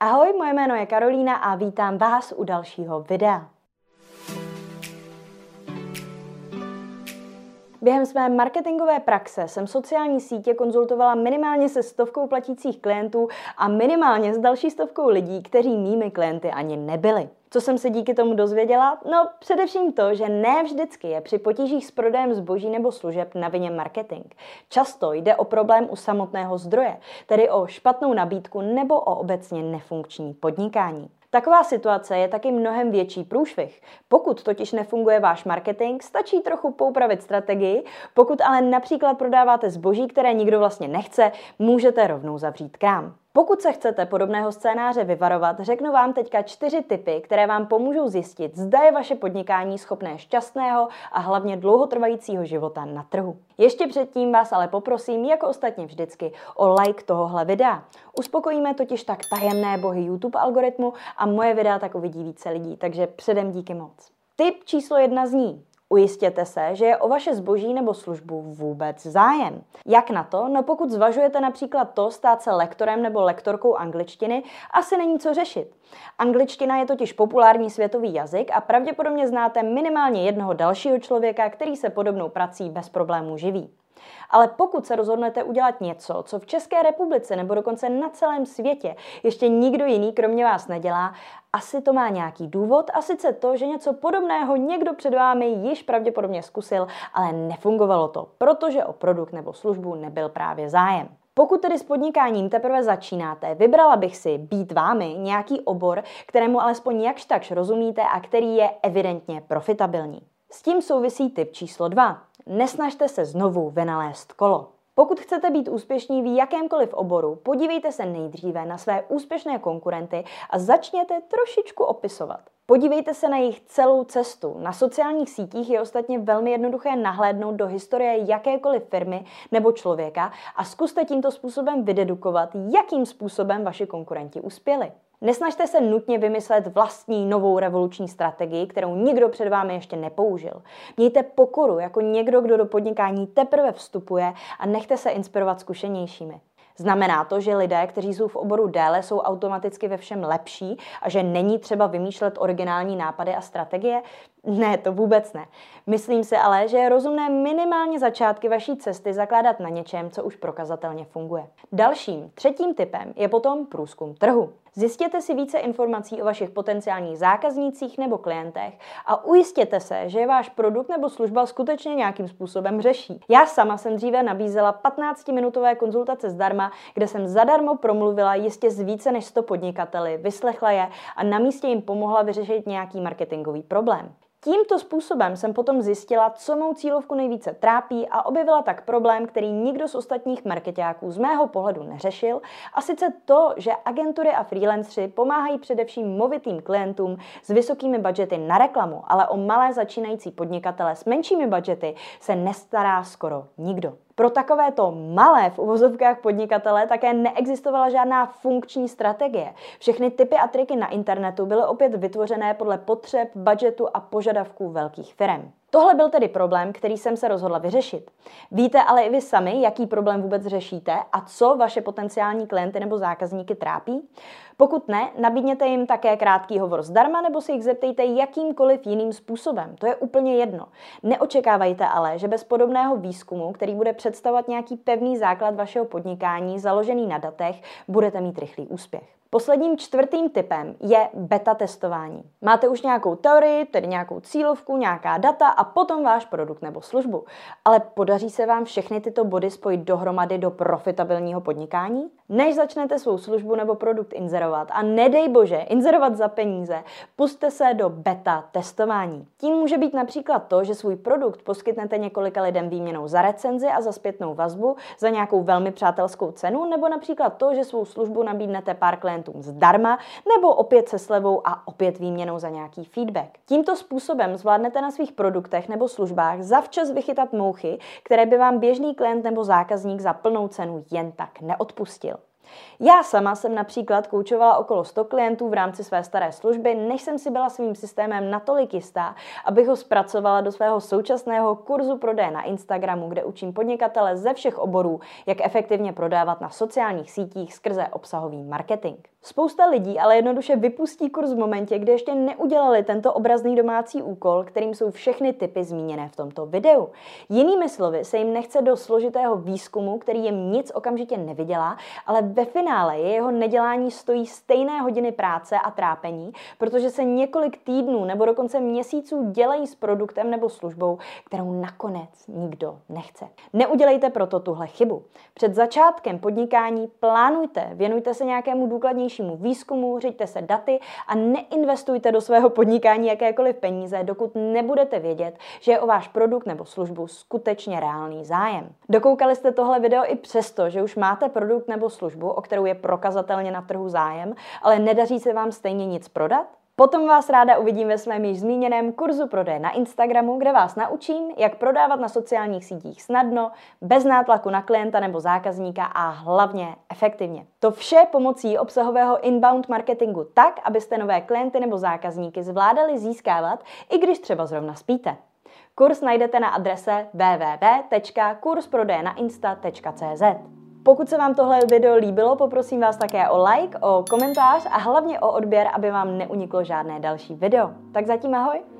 Ahoj, moje jméno je Karolína a vítám vás u dalšího videa. Během své marketingové praxe jsem sociální sítě konzultovala minimálně se stovkou platících klientů a minimálně s další stovkou lidí, kteří mými klienty ani nebyli. Co jsem se díky tomu dozvěděla? No, především to, že ne vždycky je při potížích s prodejem zboží nebo služeb na vině marketing. Často jde o problém u samotného zdroje, tedy o špatnou nabídku nebo o obecně nefunkční podnikání. Taková situace je taky mnohem větší průšvih. Pokud totiž nefunguje váš marketing, stačí trochu poupravit strategii, pokud ale například prodáváte zboží, které nikdo vlastně nechce, můžete rovnou zavřít krám. Pokud se chcete podobného scénáře vyvarovat, řeknu vám teďka čtyři typy, které vám pomůžou zjistit, zda je vaše podnikání schopné šťastného a hlavně dlouhotrvajícího života na trhu. Ještě předtím vás ale poprosím, jako ostatně vždycky, o like tohohle videa. Uspokojíme totiž tak tajemné bohy YouTube algoritmu a moje videa tak uvidí více lidí, takže předem díky moc. Tip číslo jedna zní, Ujistěte se, že je o vaše zboží nebo službu vůbec zájem. Jak na to? No pokud zvažujete například to stát se lektorem nebo lektorkou angličtiny, asi není co řešit. Angličtina je totiž populární světový jazyk a pravděpodobně znáte minimálně jednoho dalšího člověka, který se podobnou prací bez problémů živí. Ale pokud se rozhodnete udělat něco, co v České republice nebo dokonce na celém světě ještě nikdo jiný kromě vás nedělá, asi to má nějaký důvod a sice to, že něco podobného někdo před vámi již pravděpodobně zkusil, ale nefungovalo to, protože o produkt nebo službu nebyl právě zájem. Pokud tedy s podnikáním teprve začínáte, vybrala bych si být vámi nějaký obor, kterému alespoň jakž takž rozumíte a který je evidentně profitabilní. S tím souvisí tip číslo 2. Nesnažte se znovu vynalézt kolo. Pokud chcete být úspěšní v jakémkoliv oboru, podívejte se nejdříve na své úspěšné konkurenty a začněte trošičku opisovat. Podívejte se na jejich celou cestu. Na sociálních sítích je ostatně velmi jednoduché nahlédnout do historie jakékoliv firmy nebo člověka a zkuste tímto způsobem vydedukovat, jakým způsobem vaši konkurenti uspěli. Nesnažte se nutně vymyslet vlastní novou revoluční strategii, kterou nikdo před vámi ještě nepoužil. Mějte pokoru jako někdo, kdo do podnikání teprve vstupuje a nechte se inspirovat zkušenějšími. Znamená to, že lidé, kteří jsou v oboru déle, jsou automaticky ve všem lepší a že není třeba vymýšlet originální nápady a strategie? Ne, to vůbec ne. Myslím si ale, že je rozumné minimálně začátky vaší cesty zakládat na něčem, co už prokazatelně funguje. Dalším, třetím typem je potom průzkum trhu. Zjistěte si více informací o vašich potenciálních zákaznících nebo klientech a ujistěte se, že váš produkt nebo služba skutečně nějakým způsobem řeší. Já sama jsem dříve nabízela 15-minutové konzultace zdarma, kde jsem zadarmo promluvila jistě s více než 100 podnikateli, vyslechla je a na místě jim pomohla vyřešit nějaký marketingový problém. Tímto způsobem jsem potom zjistila, co mou cílovku nejvíce trápí a objevila tak problém, který nikdo z ostatních marketáků z mého pohledu neřešil, a sice to, že agentury a freelancři pomáhají především movitým klientům s vysokými budžety na reklamu, ale o malé začínající podnikatele s menšími budžety se nestará skoro nikdo. Pro takovéto malé v uvozovkách podnikatele také neexistovala žádná funkční strategie. Všechny typy a triky na internetu byly opět vytvořené podle potřeb, budgetu a požadavků velkých firm. Tohle byl tedy problém, který jsem se rozhodla vyřešit. Víte ale i vy sami, jaký problém vůbec řešíte a co vaše potenciální klienty nebo zákazníky trápí? Pokud ne, nabídněte jim také krátký hovor zdarma nebo si jich zeptejte jakýmkoliv jiným způsobem. To je úplně jedno. Neočekávajte ale, že bez podobného výzkumu, který bude představovat nějaký pevný základ vašeho podnikání založený na datech, budete mít rychlý úspěch. Posledním čtvrtým typem je beta testování. Máte už nějakou teorii, tedy nějakou cílovku, nějaká data a potom váš produkt nebo službu. Ale podaří se vám všechny tyto body spojit dohromady do profitabilního podnikání? Než začnete svou službu nebo produkt inzerovat a nedej bože, inzerovat za peníze, puste se do beta testování. Tím může být například to, že svůj produkt poskytnete několika lidem výměnou za recenzi a za zpětnou vazbu za nějakou velmi přátelskou cenu, nebo například to, že svou službu nabídnete pár klientů klientům zdarma nebo opět se slevou a opět výměnou za nějaký feedback. Tímto způsobem zvládnete na svých produktech nebo službách zavčas vychytat mouchy, které by vám běžný klient nebo zákazník za plnou cenu jen tak neodpustil. Já sama jsem například koučovala okolo 100 klientů v rámci své staré služby, než jsem si byla svým systémem natolik jistá, abych ho zpracovala do svého současného kurzu prodeje na Instagramu, kde učím podnikatele ze všech oborů, jak efektivně prodávat na sociálních sítích skrze obsahový marketing. Spousta lidí ale jednoduše vypustí kurz v momentě, kdy ještě neudělali tento obrazný domácí úkol, kterým jsou všechny typy zmíněné v tomto videu. Jinými slovy se jim nechce do složitého výzkumu, který jim nic okamžitě nevydělá, ale ve finále je jeho nedělání stojí stejné hodiny práce a trápení, protože se několik týdnů nebo dokonce měsíců dělají s produktem nebo službou, kterou nakonec nikdo nechce. Neudělejte proto tuhle chybu. Před začátkem podnikání plánujte, věnujte se nějakému důkladnějšímu výzkumu, řiďte se daty a neinvestujte do svého podnikání jakékoliv peníze, dokud nebudete vědět, že je o váš produkt nebo službu skutečně reálný zájem. Dokoukali jste tohle video i přesto, že už máte produkt nebo službu, o kterou je prokazatelně na trhu zájem, ale nedaří se vám stejně nic prodat? Potom vás ráda uvidím ve svém již zmíněném kurzu prodeje na Instagramu, kde vás naučím, jak prodávat na sociálních sítích snadno, bez nátlaku na klienta nebo zákazníka a hlavně efektivně. To vše pomocí obsahového inbound marketingu tak, abyste nové klienty nebo zákazníky zvládali získávat, i když třeba zrovna spíte. Kurs najdete na adrese www.kursprodejnainsta.cz. Pokud se vám tohle video líbilo, poprosím vás také o like, o komentář a hlavně o odběr, aby vám neuniklo žádné další video. Tak zatím ahoj!